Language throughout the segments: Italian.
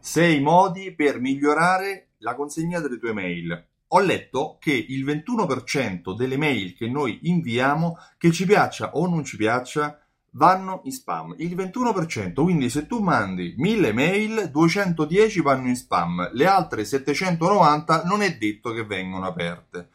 6 modi per migliorare la consegna delle tue mail. Ho letto che il 21% delle mail che noi inviamo, che ci piaccia o non ci piaccia, vanno in spam. Il 21%, quindi se tu mandi 1000 mail, 210 vanno in spam, le altre 790 non è detto che vengono aperte.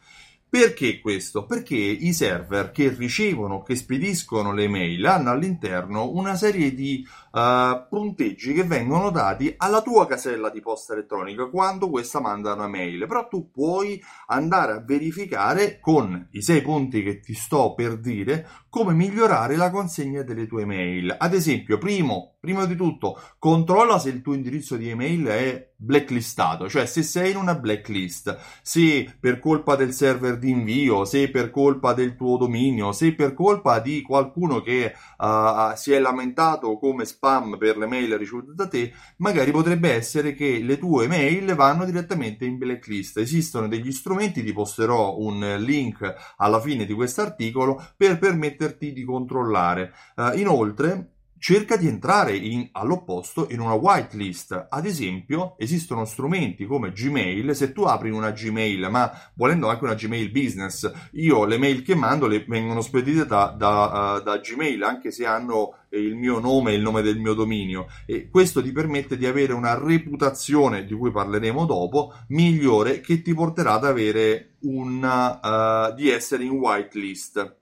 Perché questo? Perché i server che ricevono, che spediscono le mail hanno all'interno una serie di uh, punteggi che vengono dati alla tua casella di posta elettronica quando questa manda una mail. Però tu puoi andare a verificare con i sei punti che ti sto per dire come migliorare la consegna delle tue mail. Ad esempio, primo, prima di tutto, controlla se il tuo indirizzo di email è blacklistato, cioè se sei in una blacklist, se per colpa del server di invio, se per colpa del tuo dominio, se per colpa di qualcuno che uh, si è lamentato come spam per le mail ricevute da te, magari potrebbe essere che le tue mail vanno direttamente in blacklist. Esistono degli strumenti, ti posterò un link alla fine di questo articolo per permetterti di controllare. Uh, inoltre, cerca di entrare in, all'opposto in una whitelist. Ad esempio, esistono strumenti come Gmail, se tu apri una Gmail, ma volendo anche una Gmail business, io le mail che mando le vengono spedite da, da, uh, da Gmail, anche se hanno il mio nome e il nome del mio dominio e questo ti permette di avere una reputazione di cui parleremo dopo migliore che ti porterà ad avere una uh, di essere in whitelist.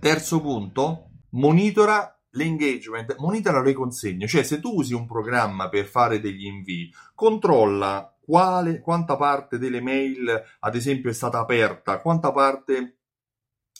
Terzo punto, monitora l'engagement, monitora le consegne, cioè se tu usi un programma per fare degli invii, controlla quale, quanta parte delle mail, ad esempio, è stata aperta, quanta parte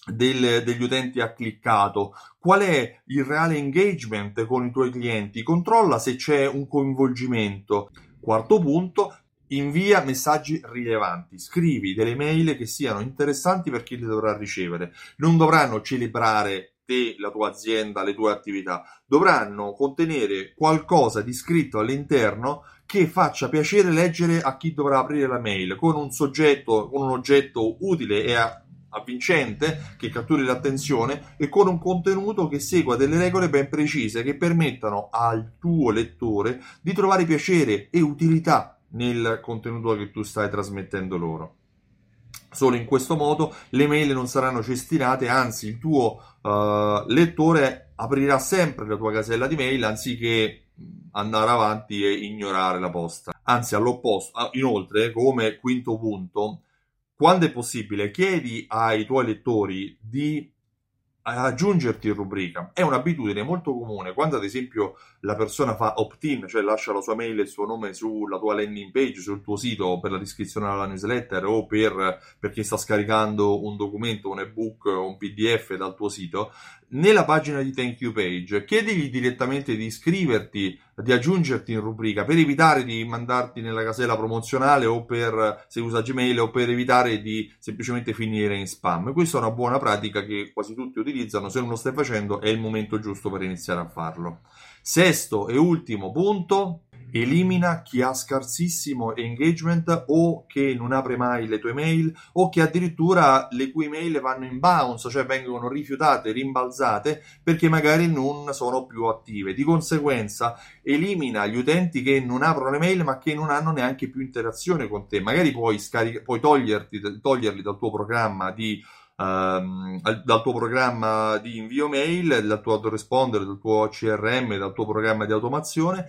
del, degli utenti ha cliccato, qual è il reale engagement con i tuoi clienti, controlla se c'è un coinvolgimento. Quarto punto, invia messaggi rilevanti, scrivi delle mail che siano interessanti per chi le dovrà ricevere. Non dovranno celebrare te, la tua azienda, le tue attività, dovranno contenere qualcosa di scritto all'interno che faccia piacere leggere a chi dovrà aprire la mail, con un soggetto, con un oggetto utile e avvincente che catturi l'attenzione e con un contenuto che segua delle regole ben precise che permettano al tuo lettore di trovare piacere e utilità nel contenuto che tu stai trasmettendo loro. Solo in questo modo le mail non saranno cestinate, anzi il tuo uh, lettore aprirà sempre la tua casella di mail anziché andare avanti e ignorare la posta. Anzi, all'opposto, ah, inoltre, come quinto punto, quando è possibile, chiedi ai tuoi lettori di aggiungerti in rubrica. È un'abitudine molto comune quando ad esempio la persona fa opt-in, cioè lascia la sua mail e il suo nome sulla tua landing page, sul tuo sito per la descrizione alla newsletter o per perché sta scaricando un documento, un ebook un PDF dal tuo sito, nella pagina di thank you page chiedigli direttamente di iscriverti, di aggiungerti in rubrica per evitare di mandarti nella casella promozionale o per se usa Gmail o per evitare di semplicemente finire in spam. Questa è una buona pratica che quasi tutti utilizzano, se non lo stai facendo è il momento giusto per iniziare a farlo. Sesto e ultimo punto, elimina chi ha scarsissimo engagement o che non apre mai le tue mail o che addirittura le cui mail vanno in bounce, cioè vengono rifiutate, rimbalzate perché magari non sono più attive. Di conseguenza elimina gli utenti che non aprono le mail ma che non hanno neanche più interazione con te. Magari puoi, scaric- puoi toglierti, toglierli dal tuo programma di Uh, dal tuo programma di invio mail, dal tuo autoresponder, dal tuo CRM, dal tuo programma di automazione,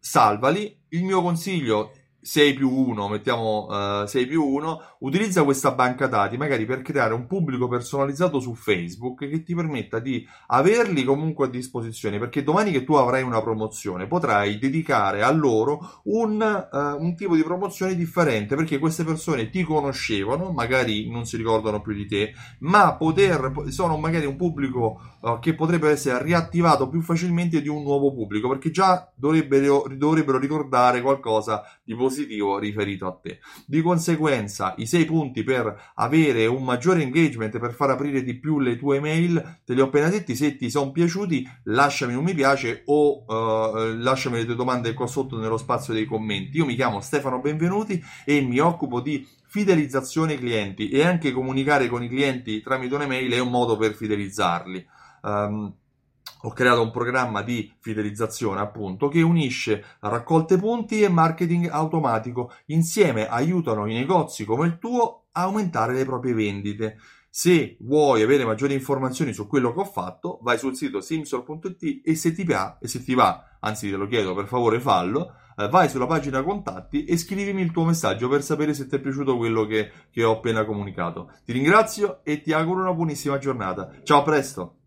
salvali. Il mio consiglio 6 più 1, mettiamo uh, eh, 6 più 1, utilizza questa banca dati magari per creare un pubblico personalizzato su Facebook che ti permetta di averli comunque a disposizione, perché domani che tu avrai una promozione potrai dedicare a loro un, uh, un tipo di promozione differente, perché queste persone ti conoscevano, magari non si ricordano più di te, ma poter, sono magari un pubblico uh, che potrebbe essere riattivato più facilmente di un nuovo pubblico, perché già dovrebbero, dovrebbero ricordare qualcosa di positivo positivo riferito a te. Di conseguenza, i sei punti per avere un maggiore engagement, per far aprire di più le tue mail, te li ho appena detti. Se ti sono piaciuti, lasciami un mi piace o uh, lasciami le tue domande qua sotto nello spazio dei commenti. Io mi chiamo Stefano Benvenuti e mi occupo di fidelizzazione clienti e anche comunicare con i clienti tramite un'email è un modo per fidelizzarli. Um, ho creato un programma di fidelizzazione appunto che unisce raccolte punti e marketing automatico. Insieme aiutano i negozi come il tuo a aumentare le proprie vendite. Se vuoi avere maggiori informazioni su quello che ho fatto, vai sul sito simsol.it e se ti va, e se ti va, anzi te lo chiedo per favore fallo, eh, vai sulla pagina contatti e scrivimi il tuo messaggio per sapere se ti è piaciuto quello che, che ho appena comunicato. Ti ringrazio e ti auguro una buonissima giornata. Ciao, a presto!